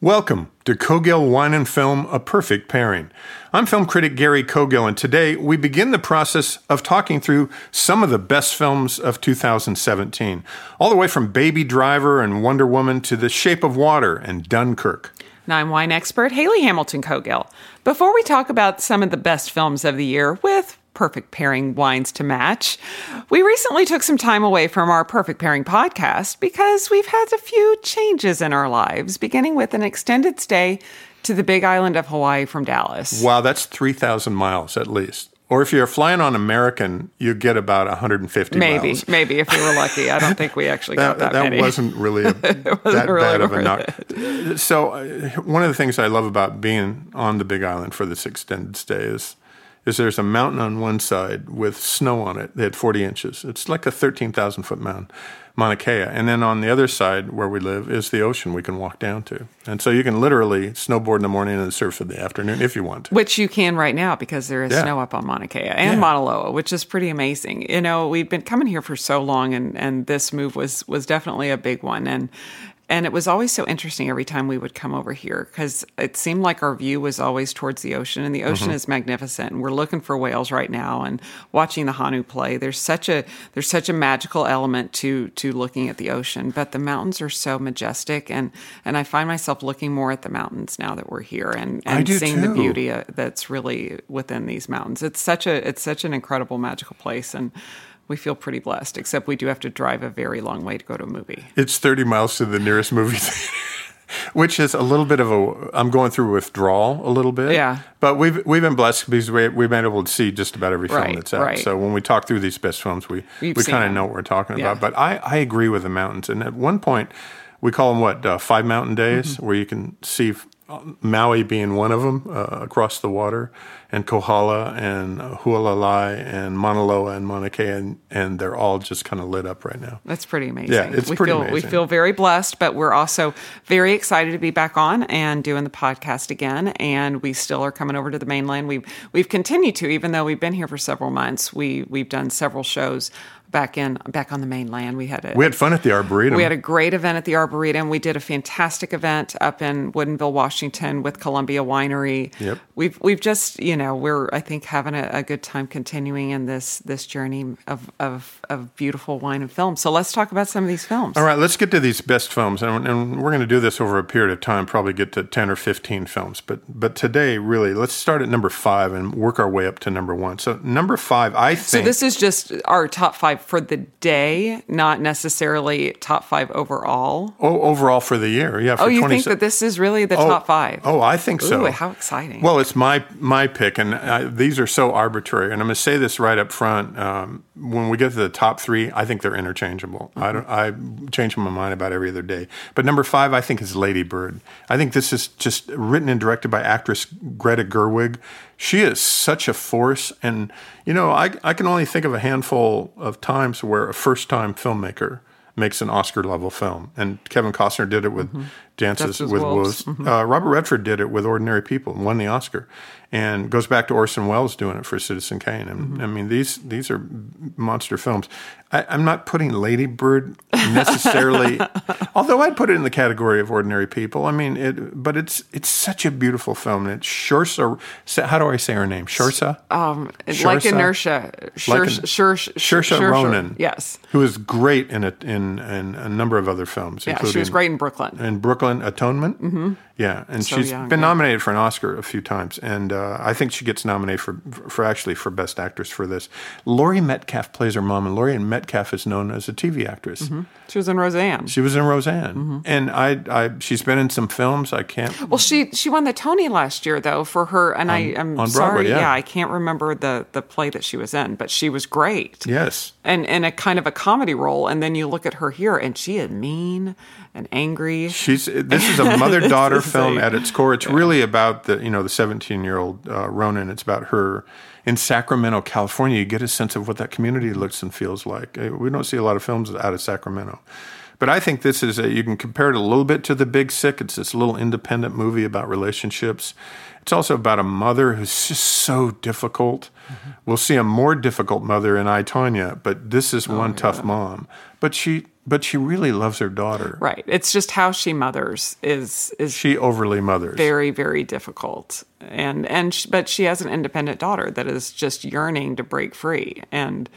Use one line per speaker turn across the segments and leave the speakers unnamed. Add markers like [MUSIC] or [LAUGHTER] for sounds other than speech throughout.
Welcome to Cogill Wine and Film A Perfect Pairing. I'm film critic Gary Cogill, and today we begin the process of talking through some of the best films of 2017, all the way from Baby Driver and Wonder Woman to The Shape of Water and Dunkirk.
And I'm wine expert Haley Hamilton Cogill. Before we talk about some of the best films of the year with perfect pairing wines to match. We recently took some time away from our perfect pairing podcast because we've had a few changes in our lives, beginning with an extended stay to the big island of Hawaii from Dallas.
Wow, that's 3,000 miles at least. Or if you're flying on American, you get about 150
maybe,
miles.
Maybe, if we were lucky. I don't think we actually got that,
that
many.
wasn't really a, [LAUGHS]
wasn't
that
really
bad of a knock. So, uh, one of the things I love about being on the Big Island for this extended stay is is there's a mountain on one side with snow on it. They had 40 inches. It's like a 13,000 foot mountain, Mauna Kea. And then on the other side where we live is the ocean we can walk down to. And so you can literally snowboard in the morning and surf in the afternoon if you want to.
Which you can right now because there is
Yeah.
snow up on Mauna Kea and
Yeah.
Mauna Loa, which is pretty amazing. You know, we've been coming here for so long, and and this move was was definitely a big one, and and it was always so interesting every time we would come over here because it seemed like our view was always towards the ocean, and the ocean is magnificent, and we're looking for whales right now, and watching the honu play. There's such a there's such a magical element to to looking at the ocean, but the mountains are so majestic, and and I find myself looking more at the mountains now that we're here, and and seeing the beauty uh, that's really within these mountains. It's such a it's such an incredible magical place and we feel pretty blessed except we do have to drive a very long way to go to a movie.
It's 30 miles to the nearest movie theater. [LAUGHS] Which is a little bit of a. I'm going through withdrawal a little bit.
Yeah.
But we've we've been blessed because we, we've been able to see just about every film
Right,
that's out.
right.
So when we talk through these best films, we
We've
we kind of know what we're talking
Yeah.
about. But I, I agree with the mountains. And at one point, we call them what uh, five mountain days,
Mm-hmm.
where you can see uh, Maui being one of them uh, across the water, and Kohala and Hualalai and Mauna Loa and Mauna Kea, and, and they're all just kind of lit up right now.
That's pretty amazing.
Yeah, it's
we
pretty
feel, We feel very blessed, but we're also very excited to be back on and doing the podcast again. And we still are coming over to the mainland. We've we've continued to, even though we've been here for several months. We we've done several shows back in back on the mainland. We had a
We had fun at the Arboretum.
We had a great event at the Arboretum. We did a fantastic event up in Woodinville, Washington, with Columbia Winery.
Yep.
We've we've just you know we're I think having a, a good time continuing in this this journey of, of of beautiful wine and film. So let's talk about some of these films.
All right, let's get to these best films, and, and we're going to do this over a period of time. Probably get to ten or fifteen films, but but today, really, let's start at number five and work our way up to number one. So number five, I think.
So this is just our top five for the day, not necessarily top five overall.
oh, overall for the year, yeah. For
Oh, you
20
think that this is really the top five?
Oh, I think so.
Ooh, how exciting!
Well, it's my my pick, and I, these are so arbitrary. And I'm going to say this right up front. Um, when we get to the top three, I think they're interchangeable. I don't. I change my mind about every other day. But number five, I think, is Lady Bird. I think this is just written and directed by actress Greta Gerwig. She is such a force, and you know, I I can only think of a handful of times where a first time filmmaker makes an Oscar level film. And Kevin Costner did it with Dances
Dances
with
Wolves.
Wolves. Uh, Robert Redford did it with Ordinary People and won the Oscar. And goes back to Orson Welles doing it for Citizen Kane. And I mean, these these are monster films. I, I'm not putting Lady Bird necessarily, [LAUGHS] although I'd put it in the category of Ordinary People. I mean, it, but it's it's such a beautiful film. And it's Shursa. How do I say her name? Shursa.
Um, like inertia, Shur,
Like
Shur,
an- Saoirse Ronan.
Yes,
Who is great in it in, in a number of other films.
yeah, she was great in Brooklyn.
in Brooklyn Franklin Atonement. Mm-hmm. Yeah, and
So
she's
young,
been
yeah.
nominated for an Oscar a few times, and uh, I think she gets nominated for for actually for Best Actress for this. Laurie Metcalf plays her mom, and Laurie Metcalf is known as a TV actress.
Mm-hmm. She was in Roseanne.
She was in Roseanne,
Mm-hmm.
and I, I she's been in some films. I can't.
Well, she she won the Tony last year though for her, and I am
on
sorry,
Broadway, yeah.
I can't remember the the play that she was in, but she was great.
Yes,
And in a kind of a comedy role, and then you look at her here, and she is mean and angry.
She's this is a mother daughter [LAUGHS] film at its core. It's really about the you know the 17 year old uh, Ronan. It's about her in Sacramento, California. You get a sense of what that community looks and feels like. Uh, We don't see a lot of films out of Sacramento. But I think this is a, you can compare it a little bit to The Big Sick. It's this little independent movie about relationships. It's also about a mother who's just so difficult. We'll see a more difficult mother in I Tonya, but this is one tough mom. But she but she really loves her daughter.
Right. It's just how she mothers is is
She overly mothers.
very very difficult, and and sh- but she has an independent daughter that is just yearning to break free, and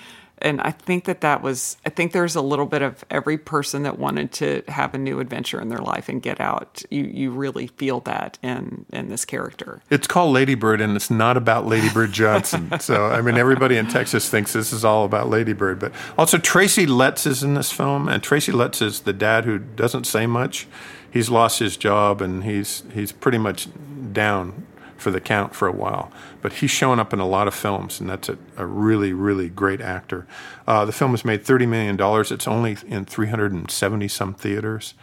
and I think that that was I think there's a little bit of every person that wanted to have a new adventure in their life and get out. You you really feel that in in this character.
It's called Ladybird, and it's not about Ladybird Johnson. [LAUGHS] so, I mean, everybody in Texas thinks this is all about Ladybird. But also, Tracy Letts is in this film, and Tracy Letts is the dad who doesn't say much. He's lost his job, and he's he's pretty much down for the count for a while. But he's shown up in a lot of films, and that's a, a really, really great actor. Uh, the film has made $30 million. It's only in 370 some theaters.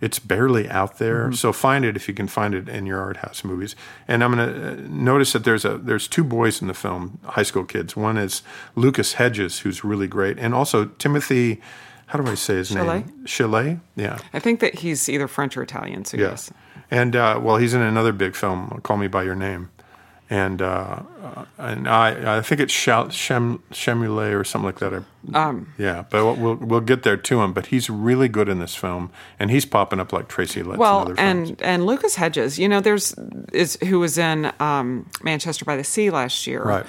It's barely out there, so find it if you can find it in your art house movies. And I'm going to notice that there's a there's two boys in the film, high school kids. One is Lucas Hedges, who's really great, and also Timothée. How do I say his
Chalet?
name? Chalet. Yeah.
I think that he's either French or Italian. So yes.
Yes. And uh, well, he's in another big film, Call Me by Your Name, and uh, uh, and I I think it's Shem Shemulet or something like that.
Um,
yeah, but we'll, we'll get there to him. But he's really good in this film, and he's popping up like Tracy Letts
well, and and Lucas Hedges, you know, there's is who was in um, Manchester by the Sea last year.
Right.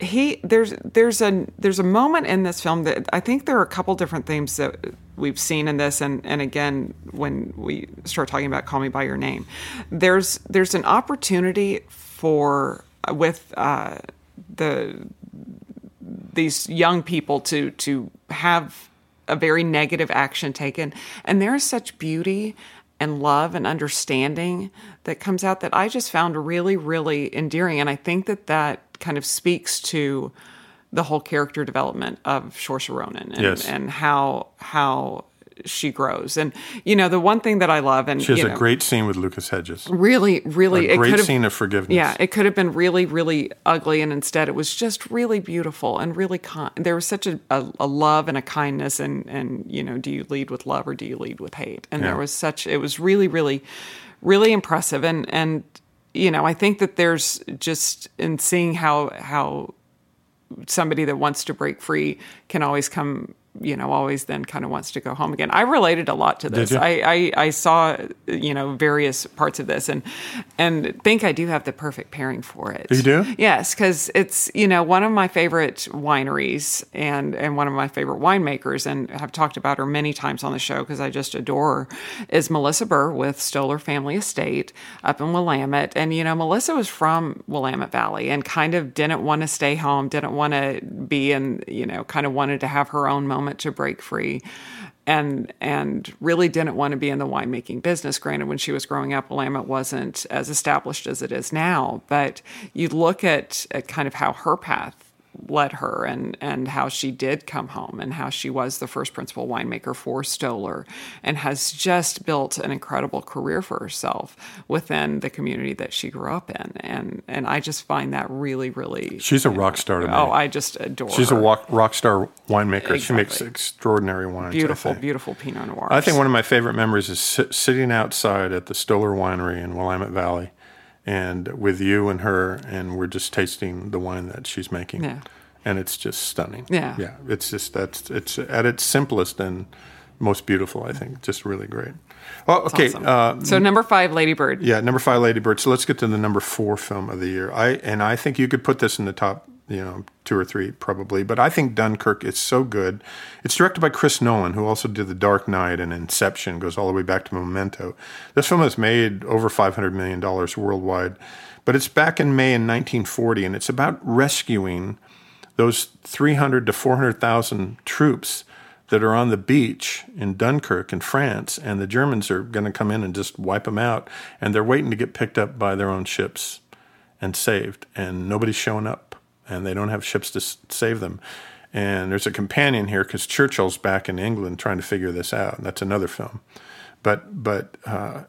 He there's there's a there's a moment in this film that I think there are a couple different themes that we've seen in this, and and again when we start talking about Call Me by Your Name, there's there's an opportunity for with uh, the these young people to to have a very negative action taken. And there is such beauty and love and understanding that comes out that I just found really really endearing. And I think that that kind of speaks to the whole character development of Saoirse Ronan and,
Yes.
and how how she grows and you know the one thing that I love and
she has
you
a great scene with Lucas Hedges.
really really
A great scene of forgiveness.
yeah, it could have been really, really ugly, and instead it was just really beautiful and really kind. There was such a, a, a love and a kindness, and and you know, do you lead with love or do you lead with hate? And
Yeah.
there was such. It was really, really, really impressive, and and you know, I think that there's just in seeing how how somebody that wants to break free can always come you know always then kind of wants to go home again i related a lot to this? I, I i saw you know various parts of this and and think i do have the perfect pairing for it
You do?
yes because it's you know one of my favorite wineries and and one of my favorite winemakers and have talked about her many times on the show because i just adore her is melissa burr with stoller family estate up in willamette and you know melissa was from willamette valley and kind of didn't want to stay home didn't want to be in you know kind of wanted to have her own moment to break free and and really didn't want to be in the winemaking business. Granted, when she was growing up, Willamette wasn't as established as it is now. But you look at, at kind of how her path led her and and how she did come home and how she was the first principal winemaker for Stoller and has just built an incredible career for herself within the community that she grew up in and and I just find that really really
She's a rock star to me.
oh I just adore
She's
her.
a rock, rock star winemaker. She makes extraordinary wines.
Beautiful beautiful Pinot Noir
I think one of my favorite memories is sitting outside at the Stoller Winery in Willamette Valley, and with you and her, and we're just tasting the wine that she's making.
Yeah.
And it's just stunning.
Yeah.
yeah. It's just that's it's at its simplest and most beautiful. I think just really great. Well, okay.
Awesome.
Uh,
so number five, Lady Bird.
yeah, number five, Lady Bird. So let's get to the number four film of the year. I and I think you could put this in the top. You know, two or three probably. But I think Dunkirk is so good. It's directed by Chris Nolan, who also did The Dark Knight and Inception, goes all the way back to Memento. This film has made over $500 million worldwide. But it's back in May in 1940, and it's about rescuing those 300 to 400,000 troops that are on the beach in Dunkirk in France, and the Germans are going to come in and just wipe them out, and they're waiting to get picked up by their own ships and saved, and nobody's showing up, and they don't have ships to s- save them. And there's a companion here because Churchill's back in England trying to figure this out. And that's another film, but but uh,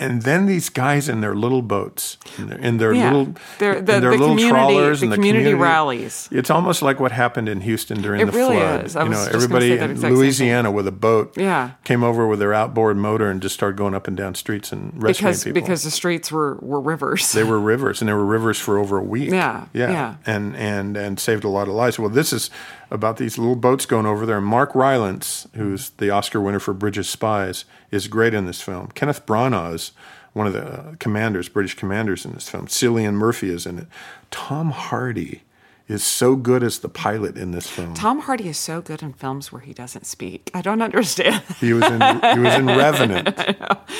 and then these guys in their little boats, in their, in their
Yeah.
little,
They're-
in
the-
their
the
little
community-
trawlers,
the
and the
community rallies.
It's almost like what happened in Houston during
It
the
really
flood.
is.
You know, everybody in
exact same thing.
Louisiana with a boat,
Yeah.
came over with their outboard motor and just started going up and down streets and rescuing
because
people.
because the streets were were rivers.
They were rivers, and they were rivers for over a week.
Yeah,
yeah,
yeah.
and and and saved a lot of lives. Well, this is about these little boats going over there. Mark Rylance, who's the Oscar winner for Bridges of Spies, is great in this film. Kenneth Branagh, is one of the uh, commanders, British commanders in this film. Cillian Murphy is in it. Tom Hardy is so good as the pilot in this film.
Tom Hardy is so good in films where he doesn't speak. I don't understand.
He was in he was in [LAUGHS] Revenant.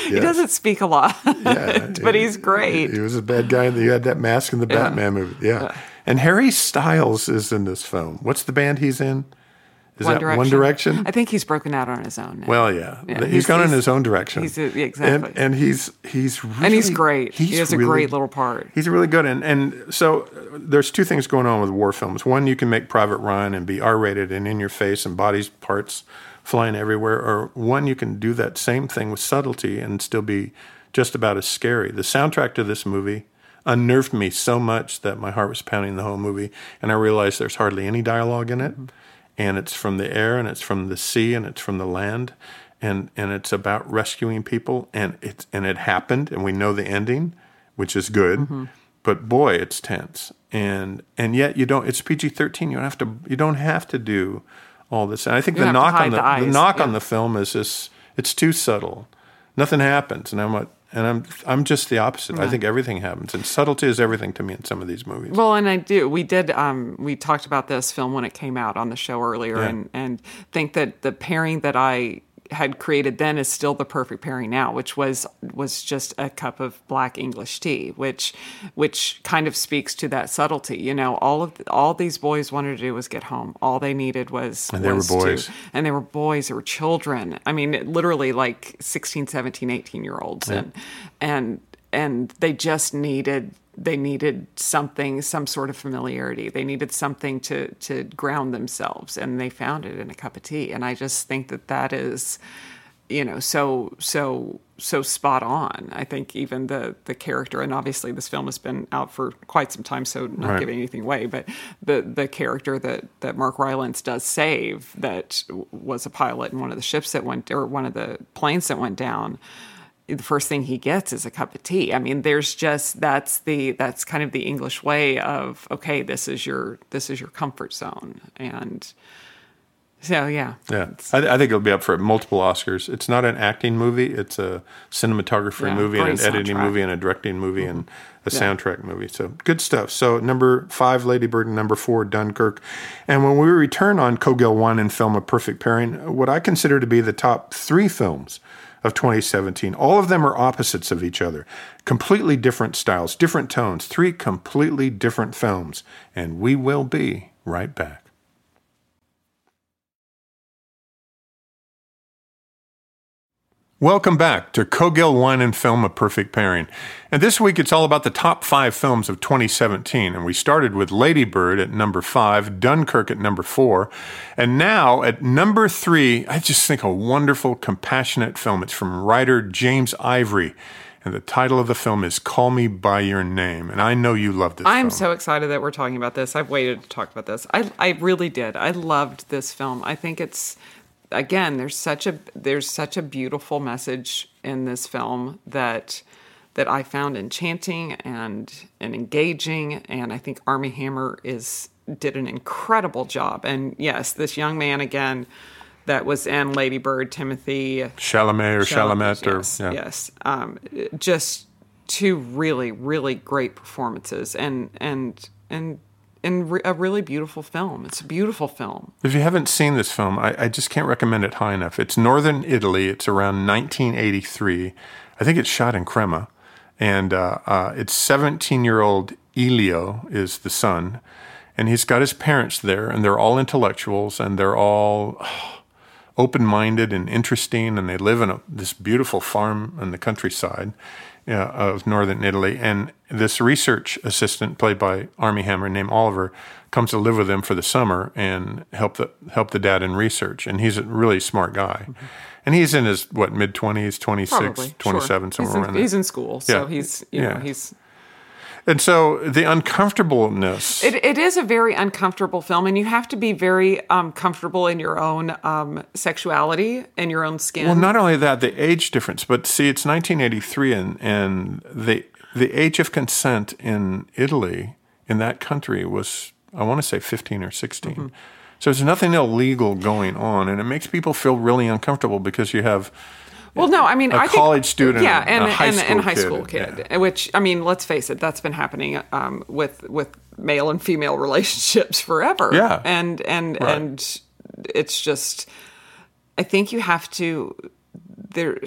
He doesn't speak a lot,
Yeah, [LAUGHS]
but he's great.
He was a bad guy. He had that mask in the Batman movie. Yeah. And Harry Styles is in this film. What's the band he's in? Is
One
that
Direction.
One Direction?
I think he's broken out on his own. Now.
well, yeah.
Yeah,
he's
he's-
gone in his own direction.
he's a- yeah, exactly.
And, and he's he's really,
and he's great.
He's
he has a great little part.
He's really good. And and so uh, there's two things going on with war films. One, you can make Private Ryan and be R-rated and in your face and body parts flying everywhere. Or one, you can do that same thing with subtlety and still be just about as scary. The soundtrack to this movie unnerved me so much that my heart was pounding the whole movie, and I realized there's hardly any dialogue in it, mm-hmm. and it's from the air and it's from the sea and it's from the land. And, and it's about rescuing people, and it's and it happened, and we know the ending, which is good mm-hmm. but boy, it's tense. And and yet you don't. It's PG thirteen. You don't have to. You don't have to do all this. And I think
You
the
don't have to
knock on the,
the
knock on the film is this. It's too subtle. Nothing happens, and I'm what. And I'm I'm just the opposite. I think everything happens, and subtlety is everything to me in some of these movies.
Well, and I do. We did. Um, we talked about this film when it came out on the show earlier,
Yeah.
and and think that the pairing that I had created then is still the perfect pairing now, which was was just a cup of black English tea, which which kind of speaks to that subtlety. You know, all of all these boys wanted to do was get home. All they needed was
And they were boys.
To, and they were boys. They were children. I mean, literally like 16, 17, 18 year olds, and and and they just needed they needed something some sort of familiarity. They needed something to to ground themselves and they found it in a cup of tea. And i just think that that is you know so so so spot on. I think even the the character and obviously this film has been out for quite some time so not
Right.
giving anything away but the the character that that mark rylance does save that was a pilot in one of the ships that went or one of the planes that went down the first thing he gets is a cup of tea. I mean, there's just that's the that's kind of the English way of okay, this is your this is your comfort zone, and so yeah,
Yeah, I, I think it'll be up for multiple Oscars. It's not an acting movie; it's a cinematography
Yeah,
movie and an
great
editing.
Mm-hmm.
movie and a directing movie and a soundtrack movie. So good stuff. So number five, Lady Bird, and number four, Dunkirk. And when we return on Cogill One and film A Perfect Pairing, what I consider to be the top three films of 2017, all of them are opposites of each other, completely different styles, different tones, three completely different films. And we will be right back. Welcome back to Cogill Wine and Film A Perfect Pairing. And this week it's all about the top five films of 2017. And we started with Lady Bird at number five, Dunkirk at number four. And now at number three, I just think a wonderful, compassionate film. It's from writer James Ivory. And the title of the film is Call Me By Your Name. And I know you love this
I'm
film.
so excited that we're talking about this. I've waited to talk about this. I I really did. I loved this film. I think it's again there's such a there's such a beautiful message in this film that that I found enchanting and and engaging and I think Armie Hammer is did an incredible job. And yes, this young man again that was in Lady Bird, Timothée
Chalamet or Chalamet or
yes,
yeah.
yes. Um, just two really, really great performances, and and and in re- a really beautiful film. It's a beautiful film.
If you haven't seen this film, I, I just can't recommend it high enough. It's Northern Italy. It's around 1983. I think it's shot in Crema. And uh, uh, it's 17 year old Elio is the son. And he's got his parents there, and they're all intellectuals, and they're all open minded and interesting. And they live in a, this beautiful farm in the countryside uh, of northern Italy. And this research assistant, played by Armie Hammer, named Oliver, comes to live with them for the summer and help the help the dad in research. And he's a really smart guy. Mm-hmm. And he's in his what mid twenties, 26,
Probably,
27,
sure.
somewhere
he's in,
around there.
He's in school, so
Yeah.
he's you
Yeah.
know he's
And so the uncomfortableness.
It, it is a very uncomfortable film, and you have to be very um, comfortable in your own um, sexuality and your own skin.
well, not only that, the age difference, but see, it's 1983, and and the the age of consent in Italy in that country was I want to say 15 or 16.
Mm-hmm.
So there's nothing illegal going on, and it makes people feel really uncomfortable because you have
well, no, I mean,
a
I think-
college student
yeah,
and
and
a high
and,
school
and high
kid,
school kid,
yeah.
which I mean, let's face it, that's been happening um, with with male and female [LAUGHS] relationships forever.
Yeah.
and and
Right.
and it's just, I think you have to there.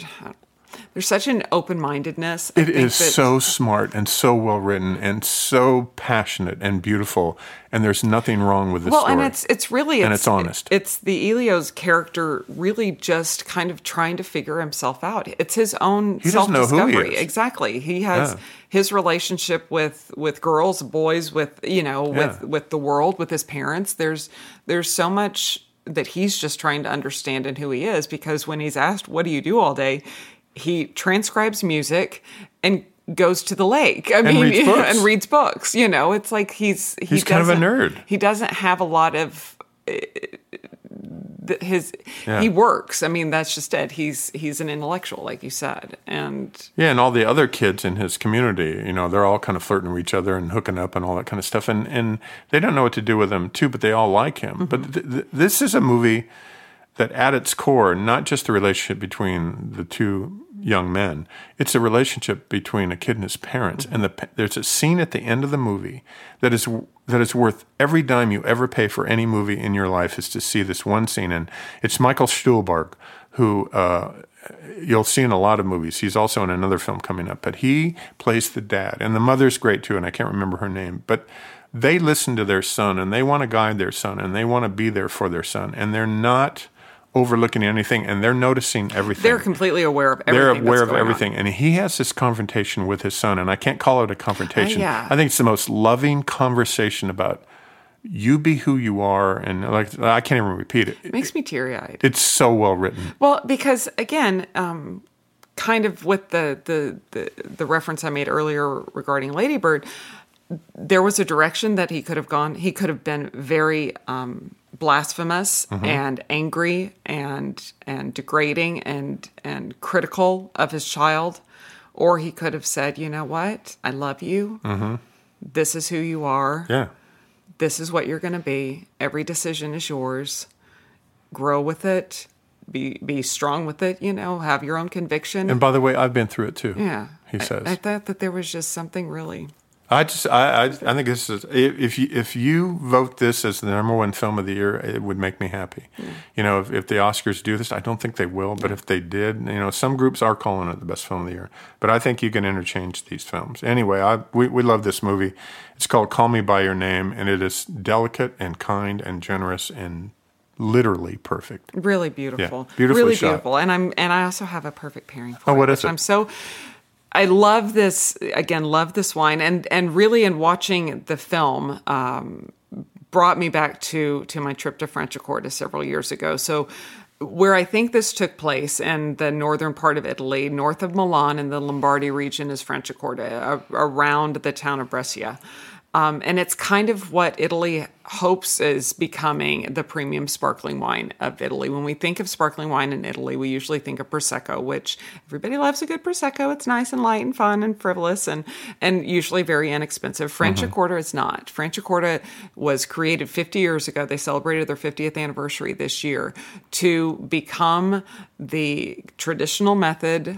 There's such an open mindedness.
It is so smart and so well written and so passionate and beautiful, and there's nothing wrong with this
well,
story.
and it's it's really
And it's honest.
It's the Elio's character really just kind of trying to figure himself out. It's his own
He
self
doesn't know who he
discovery.
is.
Exactly. He has
Yeah.
his relationship with with girls, boys, with you know, with
Yeah.
with the world, with his parents. There's there's so much that he's just trying to understand in who he is because when he's asked, "What do you do all day?" He transcribes music and goes to the lake. I mean,
reads [LAUGHS]
and reads books. You know, it's like he's he
He's kind of a nerd.
He doesn't have a lot of uh, his.
Yeah.
He works. I mean, that's just it. He's he's an intellectual, like you said, and
Yeah, and all the other kids in his community, you know, they're all kind of flirting with each other and hooking up and all that kind of stuff, and and they don't know what to do with him too, but they all like him. But th- th- this is a movie that, at its core, not just the relationship between the two young men, it's a relationship between a kid and his parents. And the there's a scene at the end of the movie that is that is worth every dime you ever pay for any movie in your life is to see this one scene, and it's Michael Stuhlbarg who. Uh, you'll see in a lot of movies. He's also in another film coming up, but he plays the dad, and the mother's great too. And I can't remember her name, but they listen to their son and they want to guide their son and they want to be there for their son, and they're not overlooking anything, and they're noticing everything.
they're completely aware of everything.
They're aware of
going on.
everything, and he has this confrontation with his son, and I can't call it a confrontation.
Uh, yeah.
I think it's the most loving conversation about you be who you are, and like I can't even repeat it.
It makes me teary eyed.
It's so well written.
Well, because again, um, kind of with the, the the the reference I made earlier regarding Ladybird, there was a direction that he could have gone. He could have been very um, blasphemous
Mm-hmm.
and angry and and degrading and and critical of his child, or he could have said, "You know what? I love you. This is who you are.
Mm-hmm. Yeah.
This is what you're going to be. Every decision is yours. Grow with it. Be be strong with it. You know, have your own conviction.
And by the way, I've been through it too.
yeah,
he
I-
says.
I, thought that there was just something really.
I just, I, I, I think this is if if you if you vote this as the number one film of the year, it would make me happy. Hmm. You know, if, if the Oscars do this, I don't think they will, but if they did, you know, some groups are calling it the best film of the year. But I think you can interchange these films. Anyway, I we, we love this movie. It's called Call Me by Your Name, and it is delicate and kind and generous and literally perfect.
really beautiful,
beautifully
really
shot.
beautiful. And I'm and I also have a perfect pairing for
Oh,
it.
what is it?
I'm so. I love this again. Love this wine, and and really in watching the film, um, brought me back to to my trip to Franciacorta several years ago. So. Where I think this took place in the northern part of Italy, north of Milan in the Lombardy region, is Franciacorta, a- around the town of Brescia. Um, and it's kind of what Italy hopes is becoming the premium sparkling wine of Italy. When we think of sparkling wine in Italy, we usually think of Prosecco, which everybody loves a good Prosecco. It's nice and light and fun and frivolous and, and usually very inexpensive. Franciacorta is not. Franciacorta was created 50 years ago. They celebrated their 50th anniversary this year to become the traditional method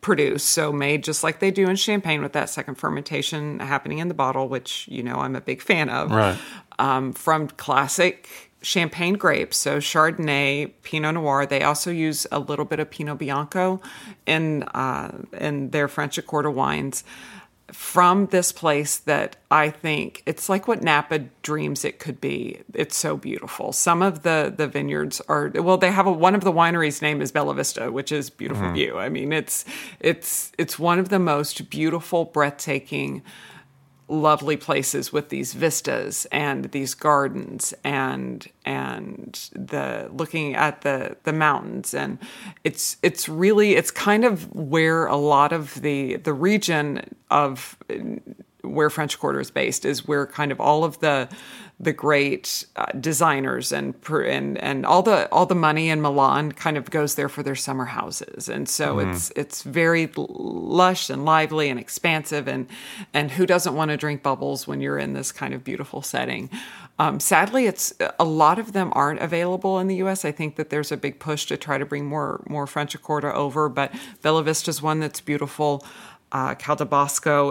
produced, so made just like they do in champagne with that second fermentation happening in the bottle, which you know I'm a big fan of.
Right.
Um, from classic champagne grapes, so Chardonnay, Pinot Noir. They also use a little bit of Pinot Bianco in uh, in their Franciacorta wines from this place that I think it's like what Napa dreams it could be. It's so beautiful. Some of the the vineyards are well, they have a one of the wineries' name is Bella Vista, which is beautiful
Mm-hmm.
view. I mean, it's it's it's one of the most beautiful, breathtaking lovely places with these vistas and these gardens and and the looking at the the mountains. And it's it's really it's kind of where a lot of the the region of where Franciacorta is based is where kind of all of the the great uh, designers and and and all the all the money in Milan kind of goes there for their summer houses, and so it's it's very lush and lively and expansive, and and who doesn't want to drink bubbles when you're in this kind of beautiful setting? Um, sadly, it's a lot of them aren't available in the U.S. I think that there's a big push to try to bring more more Franciacorta over, but Bella Vista is one that's beautiful. Uh,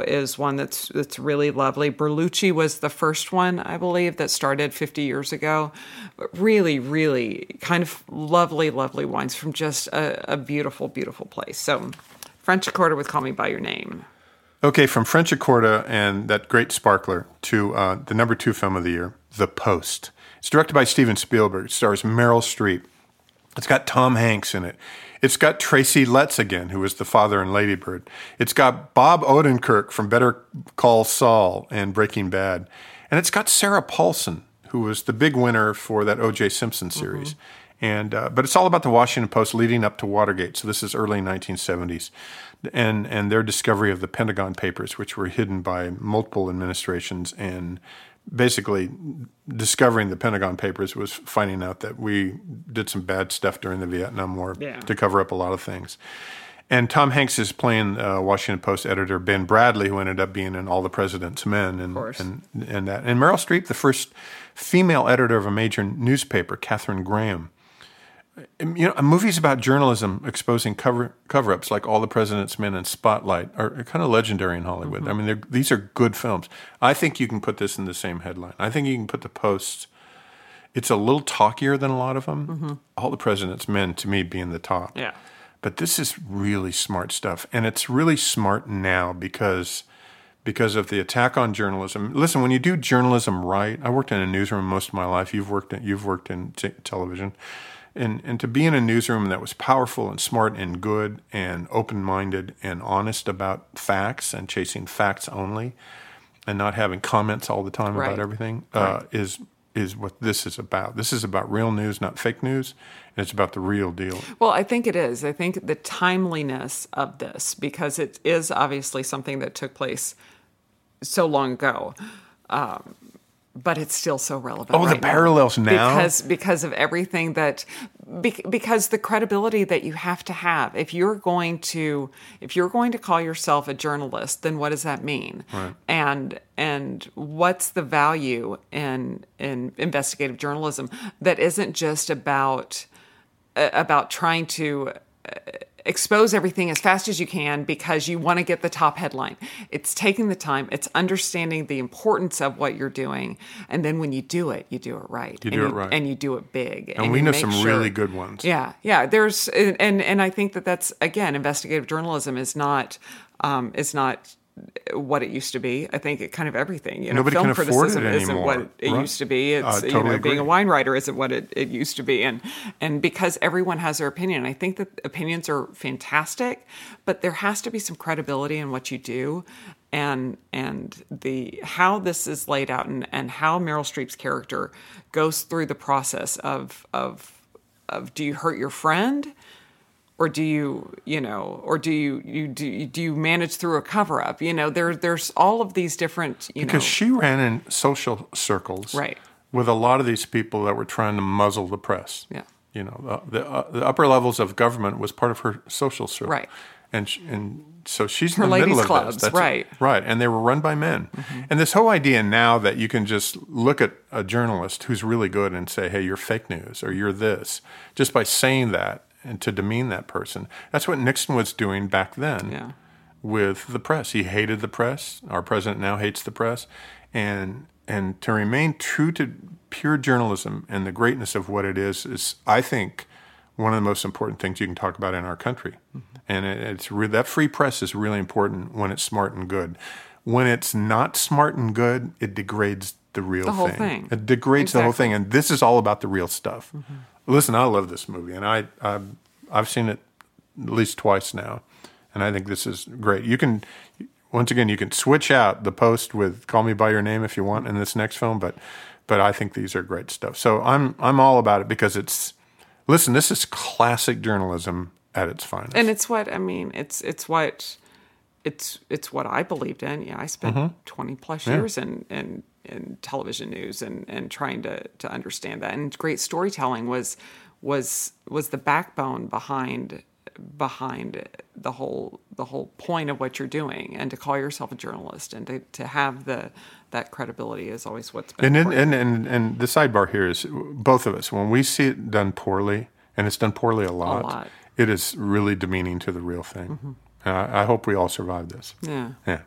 is one that's that's really lovely. Berlucchi was the first one, I believe, that started 50 years ago. But really, really kind of lovely, lovely wines from just a, a beautiful, beautiful place. So, Franciacorta with "Call Me by Your Name."
Okay, from Franciacorta and that great sparkler to uh, the number two film of the year, The Post. It's directed by Steven Spielberg. It stars Meryl Streep. It's got Tom Hanks in it. It's got Tracy Letts again, who was the father in Lady Bird. It's got Bob Odenkirk from Better Call Saul and Breaking Bad. And it's got Sarah Paulson, who was the big winner for that O.J. Simpson series. And uh, but it's all about the Washington Post leading up to Watergate. So this is early 1970s, and and their discovery of the Pentagon Papers, which were hidden by multiple administrations, and basically discovering the Pentagon Papers was finding out that we did some bad stuff during the Vietnam War
Yeah.
to cover up a lot of things. And Tom Hanks is playing uh, Washington Post editor Ben Bradlee, who ended up being in All the President's Men, and and and that. And Meryl Streep, the first female editor of a major newspaper, Katharine Graham. You know, movies about journalism exposing cover cover-ups like All the President's Men and Spotlight are kind of legendary in Hollywood. Mm-hmm. I mean, they're, these are good films. I think you can put this in the same headline. I think you can put the Post. It's a little talkier than a lot of them. Mm-hmm. All the President's Men, to me, being the top.
Yeah.
But this is really smart stuff, and it's really smart now because because of the attack on journalism. Listen, when you do journalism right, I worked in a newsroom most of my life. You've worked in, you've worked in t- television, and and to be in a newsroom that was powerful and smart and good and open minded and honest about facts and chasing facts only, and not having comments all the time
Right.
about everything uh, is is what this is about. This is about real news, not fake news, and it's about the real deal.
Well, I think it is. I think the timeliness of this, because it is obviously something that took place so long ago, um, but it's still so relevant.
Oh, the
right now.
parallels now?
because because of everything that because the credibility that you have to have if you're going to if you're going to call yourself a journalist, then what does that mean? And and what's the value in in investigative journalism that isn't just about uh, about trying to uh, expose everything as fast as you can because you want to get the top headline. It's taking the time, it's understanding the importance of what you're doing, and then when you do it, you do it right.
You
and
do it right.
and you do it big.
And we know
make
some
sure-
really good ones.
Yeah, yeah. There's and and I think that that's again, investigative journalism is not um, is not what it used to be. I think it kind of everything. You know,
Nobody
film
can afford it
criticism isn't what it
Right.
used to be. It's
Uh,
you
totally
know, being a wine writer isn't what it, it used to be. And and because everyone has their opinion, I think that opinions are fantastic, but there has to be some credibility in what you do. And and the how this is laid out and, and how Meryl Streep's character goes through the process of of of do you hurt your friend? Or do you you know or do you you do you, do you manage through a cover up you know there there's all of these different you
Because
know because
she ran in social circles
Right.
with a lot of these people that were trying to muzzle the press.
Yeah.
You know, the, the, uh, the upper levels of government was part of her social circle.
Right.
And, sh- and so she's
Her
in the middle
ladies'
of
clubs,
this. That's
right.
Right. And they were run by men. And this whole idea now that you can just look at a journalist who's really good and say, hey, you're fake news or you're this, just by saying that and to demean that person. That's what Nixon was doing back then
Yeah.
with the press. He hated the press. Our president now hates the press, and and to remain true to pure journalism and the greatness of what it is is, I think, one of the most important things you can talk about in our country. Mm-hmm. And it, it's re- that free press is really important when it's smart and good. When it's not smart and good, it degrades the real
The whole
thing.
thing.
It degrades the whole thing, and this is all about the real stuff. Mm-hmm. Listen, I love this movie, and I I've, I've seen it at least twice now, and I think this is great. You can once again you can switch out the post with "Call Me by Your Name" if you want in this next film, but but I think these are great stuff. So I'm I'm all about it because it's listen, this is classic journalism at its finest.
and it's what I mean. It's it's what it's it's what I believed in. Yeah, I spent
Mm-hmm.
twenty plus years in, in in television news and and trying to to understand that. And great storytelling was was was the backbone behind behind the whole the whole point of what you're doing. And to call yourself a journalist and to, to have the that credibility is always what's been
And, and and and the sidebar here is both of us when we see it done poorly, and it's done poorly a lot.
lot.
It is really demeaning to the real thing. And I, I hope we all survive this.
yeah.
Yeah.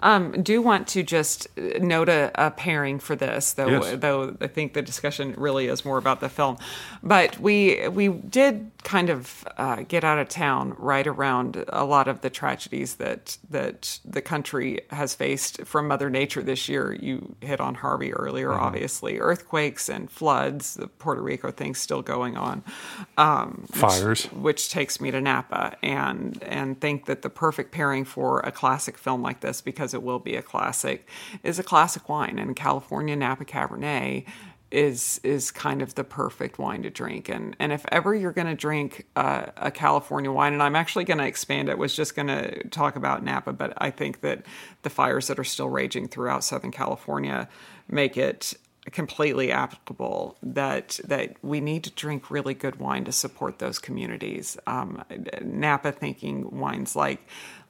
Um, do want to just note a, a pairing for this, though.
Yes.
Though I think the discussion really is more about the film, but we we did kind of uh, get out of town right around a lot of the tragedies that that the country has faced from Mother Nature this year. You hit on Harvey earlier,
Mm-hmm.
obviously, earthquakes and floods. The Puerto Rico thing still going on. Um,
Fires.
which takes me to Napa and and think that the perfect pairing for a classic film like this because it will be a classic is a classic wine and California Napa Cabernet is is kind of the perfect wine to drink and and if ever you're going to drink uh, a California wine and I'm actually going to expand it was just going to talk about Napa but I think that the fires that are still raging throughout Southern California make it completely applicable that that we need to drink really good wine to support those communities. Um, Napa thinking wines like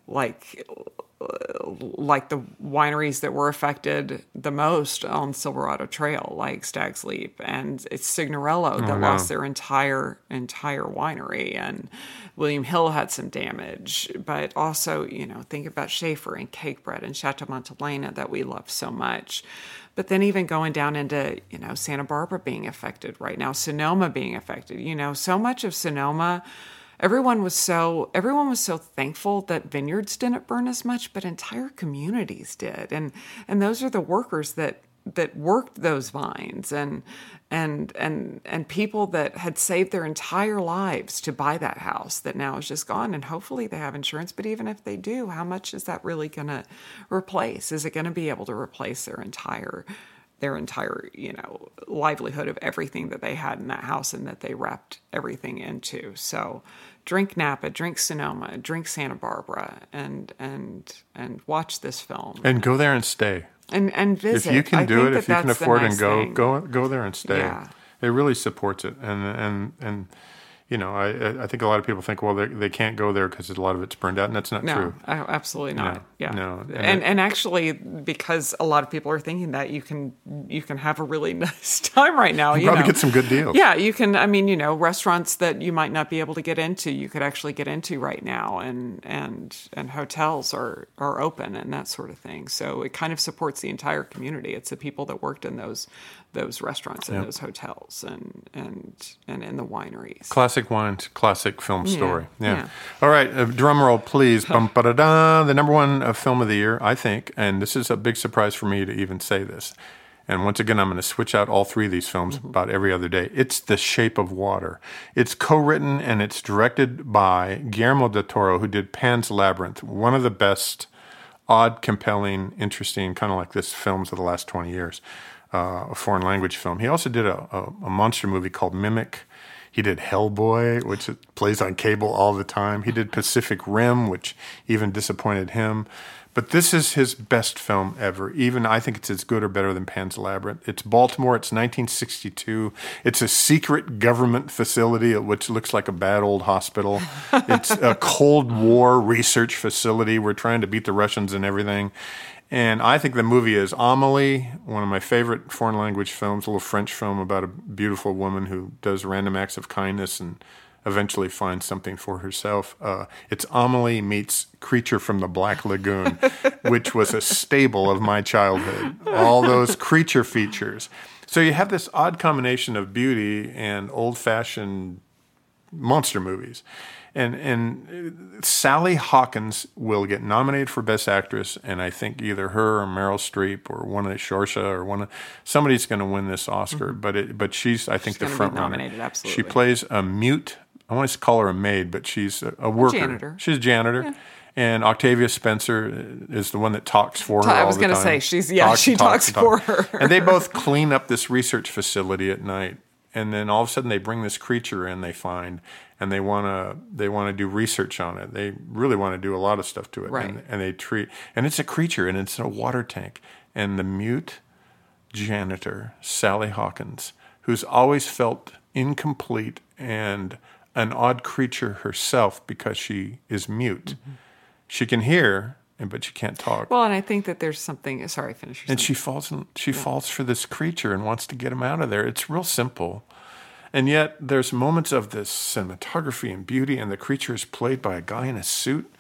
like like the wineries that were affected the most on Silverado Trail, like Stag's Leap and it's Signorello oh, that
no.
lost their entire entire winery, and William Hill had some damage. But also, you know, think about Shafer and Cakebread and Chateau Montelena that we love so much. But then even going down into you know Santa Barbara being affected right now, Sonoma being affected. You know, so much of Sonoma everyone was so everyone was so thankful that vineyards didn't burn as much but entire communities did. And and those are the workers that that worked those vines and and and and people that had saved their entire lives to buy that house that now is just gone. And hopefully they have insurance but even if they do how much is that really going to replace? Is it going to be able to replace their entire their entire you know livelihood of everything that they had in that house and that they wrapped everything into so drink napa drink sonoma drink santa barbara and and and watch this film
And go there and stay.
and and visit
If you can do it,
that
if you can afford
nice
and go,
thing.
go go there and stay.
Yeah.
It really supports it, and and and you know, I I think a lot of people think, well, they they can't go there because a lot of it's burned out, and that's not
no,
true.
absolutely not.
No,
yeah,
no, and
and
it-
and actually, because a lot of people are thinking that you can you can have a really [LAUGHS] nice time right now. You
Probably
know.
get some good deals.
Yeah, you can. I mean, you know, restaurants that you might not be able to get into, you could actually get into right now, and and and hotels are are open and that sort of thing. So it kind of supports the entire community. It's the people that worked in those those restaurants and those hotels and and and in the wineries.
Classic wines, classic film story. Yeah.
yeah.
All right, uh, drum roll, please. Bum, the number one uh, film of the year, I think, and this is a big surprise for me to even say this. And once again, I'm going to switch out all three of these films about every other day. It's The Shape of Water. It's co-written and it's directed by Guillermo del Toro, who did Pan's Labyrinth, one of the best odd, compelling, interesting, kind of like this films of the last 20 years, uh, a foreign language film. He also did a, a, a monster movie called Mimic. He did Hellboy, which plays on cable all the time. He did Pacific Rim, which even disappointed him. But this is his best film ever. Even I think it's as good or better than Pan's Labyrinth. It's Baltimore. It's 1962. It's a secret government facility, which looks like a bad old hospital. [LAUGHS] It's a Cold War research facility. We're trying to beat the Russians and everything. And I think the movie is Amelie, one of my favorite foreign language films, a little French film about a beautiful woman who does random acts of kindness and eventually finds something for herself. Uh, it's Amelie meets Creature from the Black Lagoon, [LAUGHS] which was a staple of my childhood. All those creature features. So you have this odd combination of beauty and old fashioned monster movies. And and Sally Hawkins will get nominated for Best Actress, and I think either her or Meryl Streep or one of the Saoirse or one of somebody's going to win this Oscar. Mm-hmm. But it, but she's I think
she's
the front
nominated,
runner.
Absolutely.
She plays a mute. I want to call her a maid, but she's a, a worker.
Janitor.
She's a janitor. Yeah. And Octavia Spencer is the one that talks for her.
I was
going
to say she's yeah talks, she talks, talks for her.
and they both [LAUGHS] clean up this research facility at night. And then all of a sudden they bring this creature in they find, and they want to they want to do research on it. They really want to do a lot of stuff to it,
right.
and, and they treat and it's a creature and it's in a water tank. And the mute janitor Sally Hawkins, who's always felt incomplete and an odd creature herself because she is mute. Mm-hmm. She can hear, but she can't talk.
Well, and I think that there's something. Sorry, finish.
and she falls. In, she yeah. falls for this creature and wants to get him out of there. It's real simple. And yet, there's moments of this cinematography and beauty, and the creature is played by a guy in a suit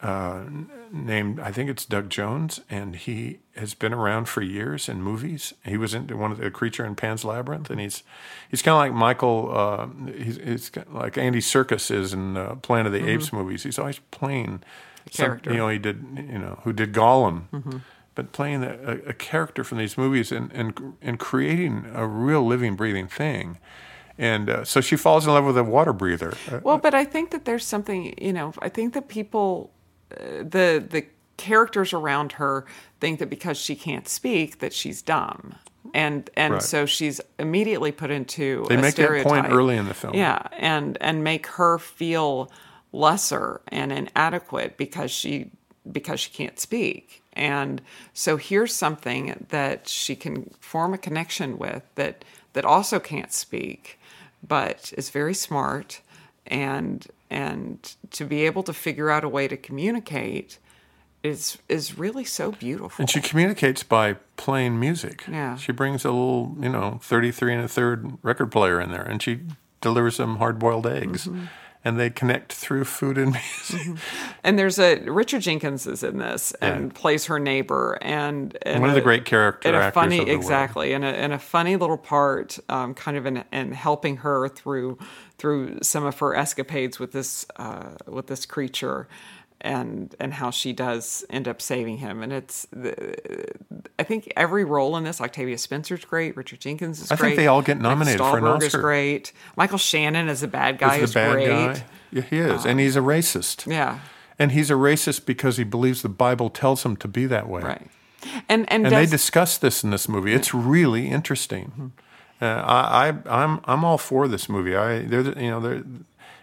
uh, named, I think it's Doug Jones, and he has been around for years in movies. He was in one of the creature in Pan's Labyrinth, and he's he's kind of like Michael, uh, he's, he's like Andy Serkis is in uh, Planet of the mm-hmm. Apes movies. He's always playing
character.
Some, you know, he did, you know, who did Gollum. Mm-hmm but playing a, a, character from these movies and, and and creating a real living, breathing thing and uh, so she falls in love with a water breather.
Uh, well, but I think that there's something, you know, I think that people, uh, the the characters around her think that because she can't speak that she's dumb. And and right. so she's immediately put into
they make
stereotype.
that point early in the film.
Yeah, and and make her feel lesser and inadequate because she because she can't speak. And so here's something that she can form a connection with that that also can't speak but is very smart and and to be able to figure out a way to communicate is is really so beautiful.
And she communicates by playing music.
Yeah.
She brings a little, you know, 33 and a third record player in there and she delivers some hard boiled eggs. Mm-hmm and they connect through food and music. [LAUGHS]
And there's a Richard Jenkins is in this and plays her neighbor and, and
one a, of the great character
and
a
funny exactly and a, and a funny little part, um, kind of in, in helping her through through some of her escapades with this uh, with this creature and and how she does end up saving him. And it's I think every role in this, Octavia Spencer's great, Richard Jenkins is
I
great. I
think they all get nominated for an Oscar.
is great. Michael Shannon as a bad guy is,
the bad
great.
Guy. Yeah, he is, um, and he's a racist.
Yeah,
and he's a racist because he believes the Bible tells him to be that way.
Right. And and,
and
does,
they discuss this in this movie. It's really interesting. Mm-hmm. Uh, I, I I'm I'm all for this movie. I there you know there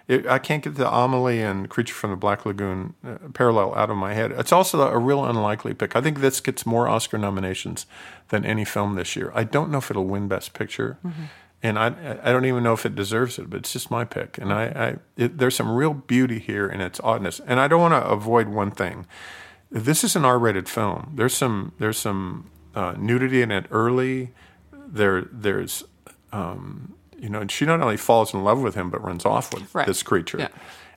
it, I can't get the Amelie and Creature from the Black Lagoon uh, parallel out of my head. It's also a real unlikely pick. I think this gets more Oscar nominations than any film this year. I don't know if it'll win Best Picture, mm-hmm. and I I don't even know if it deserves it. But it's just my pick, and I, I it, there's some real beauty here in its oddness. And I don't want to avoid one thing. This is an R-rated film. There's some there's some uh, nudity in it early. There there's um, you know, and she not only falls in love with him but runs off with
right.
this creature.
Yeah.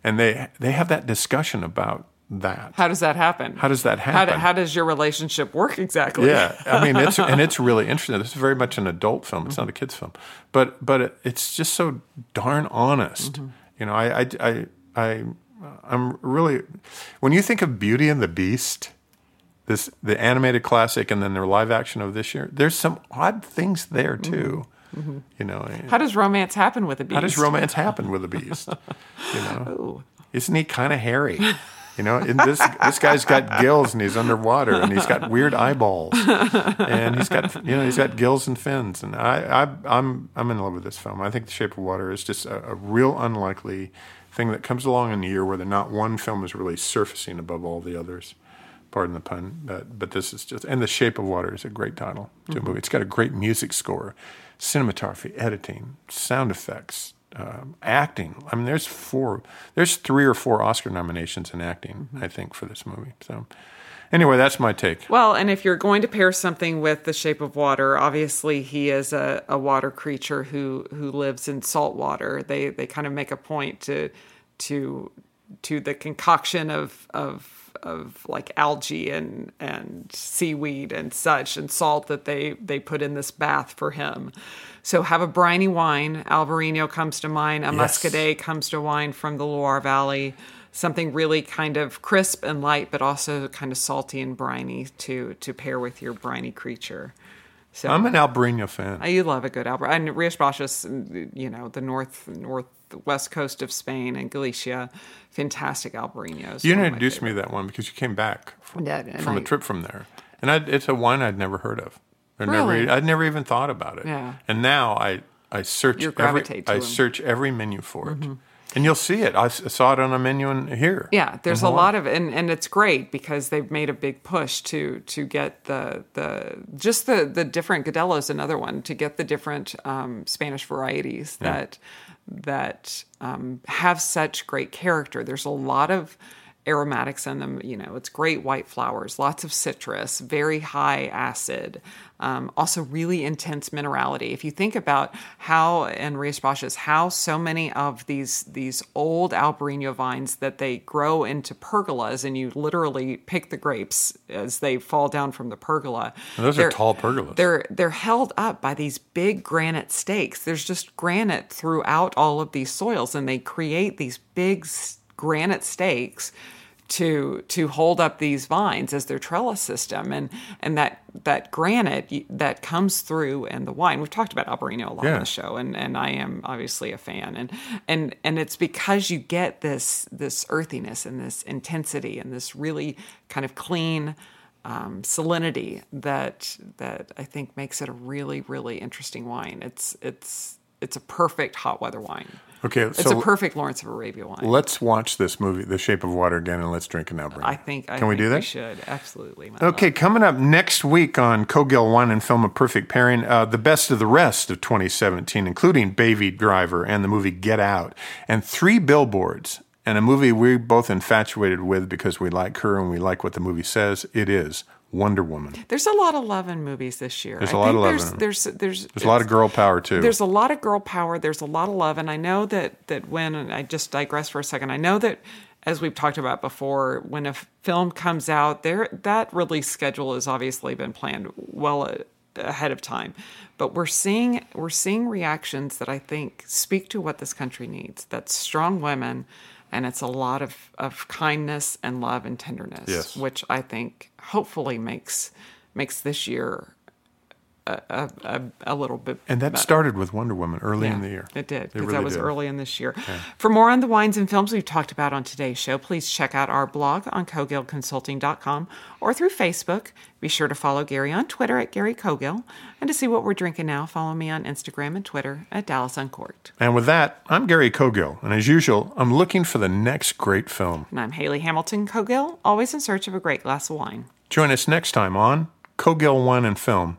And they they have that discussion about that.
How does that happen?
How does that happen?
How, do, how does your relationship work exactly?
Yeah, I mean, it's [LAUGHS] and it's really interesting. This is very much an adult film. It's mm-hmm. not a kids film, but but it, it's just so darn honest. Mm-hmm. You know, I I I, I I'm really when you think of Beauty and the Beast, this the animated classic, and then the live action of this year. There's some odd things there too. Mm-hmm Mm-hmm. You know,
how does romance happen with a beast?
How does romance happen with a beast? [LAUGHS] you know, Ooh. isn't he kind of hairy? You know, and this this guy's got gills and he's underwater and he's got weird eyeballs and he's got you know he's got gills and fins and I, I I'm I'm in love with this film. I think The Shape of Water is just a, a real unlikely thing that comes along in the year where not one film is really surfacing above all the others pardon the pun, but, but this is just, and The Shape of Water is a great title to mm-hmm. a movie. It's got a great music score cinematography, editing, sound effects, um, acting. I mean, there's four, there's three or four Oscar nominations in acting, mm-hmm. I think, for this movie. So, Anyway, that's my take.
Well, and if you're going to pair something with the Shape of Water, obviously he is a, a water creature who who lives in salt water. They they kind of make a point to to to the concoction of of of like algae and and seaweed and such and salt that they they put in this bath for him. So have a briny wine. Albarino comes to mind. A
Yes.
Muscadet comes to mind from the Loire Valley. Something really kind of crisp and light, but also kind of salty and briny to to pair with your briny creature. So
I'm an Albarino fan.
I love a good Albert and Rias Baixas, you know, the north north northwest coast of Spain and Galicia, fantastic Albarinos.
you
One of my
introduced me to that one because you came back from,
Yeah,
from a
I-
trip from there, and I, it's a wine I'd never heard of. I'd
Really?
never, I'd never even thought about it.
Yeah.
And now I, I search every, I
them. Mm-hmm.
search every menu for it, and you'll see it. I saw it on a menu in here.
Yeah, there's a lot of and and it's great because they've made a big push to to get the the just the the different Godello's another one to get the different um, Spanish varieties that that um, have such great character. There's a lot of aromatics in them. You know, it's great white flowers, lots of citrus, very high acid, um, also really intense minerality. If you think about how in Rias Baixas, how so many of these these old Albarino vines that they grow into pergolas, and you literally pick the grapes as they fall down from the pergola.
And those are
They're-
tall pergolas.
They're they're held up by these big granite stakes. There's just granite throughout all of these soils, and they create these big granite stakes to to hold up these vines as their trellis system and and that that granite that comes through and the wine we've talked about Albarino a lot
Yeah.
on the show and and I am obviously a fan and and and it's because you get this this earthiness and this intensity and this really kind of clean um, salinity that that I think makes it a really really interesting wine. It's it's it's a perfect hot weather wine.
Okay,
It's
so
a perfect Lawrence of Arabia wine.
let's watch this movie, The Shape of Water, again, and let's drink an Albarino.
I think. I
Can we
think
do that?
We should absolutely.
Okay, coming up next week on Cogill Wine and Film A Perfect Pairing, uh, the best of the rest of 2017, including Baby Driver and the movie Get Out, and three billboards, and a movie we're both infatuated with because we like her and we like what the movie says. It is Wonder Woman.
There's a lot of love in movies this year.
There's
I
a lot
think
of love
there's. There's there's
There's a lot of girl power too.
There's a lot of girl power. There's a lot of love, and I know that that when and I just digress for a second. I know that as we've talked about before, when a film comes out, there that release schedule has obviously been planned well a- ahead of time. But we're seeing we're seeing reactions that I think speak to what this country needs. That's strong women, and it's a lot of of kindness and love and tenderness,
Yes.
which I think hopefully makes makes this year a, a, a, little bit
and that
better.
started with Wonder Woman early in the year.
It did, because
really
that was
did.
early in this year. For more on the wines and films we've talked about on today's show, please check out our blog on cogillconsulting.com or through Facebook. Be sure to follow Gary on Twitter at Gary Cogill. And to see what we're drinking now, follow me on Instagram and Twitter at Dallas Uncorked.
And with that, I'm Gary Cogill, and as usual, I'm looking for the next great film.
And I'm Haley Hamilton Cogill, always in search of a great glass of wine.
Join us next time on Cogill Wine and Film,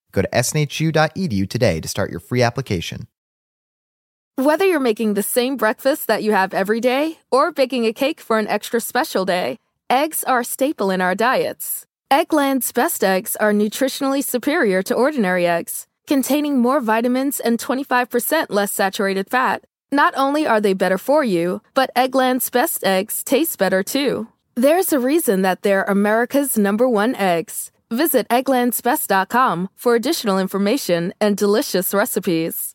Go to snhu.edu today to start your free application.
Whether you're making the same breakfast that you have every day or baking a cake for an extra special day, eggs are a staple in our diets. Eggland's best eggs are nutritionally superior to ordinary eggs, containing more vitamins and 25% less saturated fat. Not only are they better for you, but Eggland's best eggs taste better too. There's a reason that they're America's number one eggs. Visit egglandsbest.com for additional information and delicious recipes.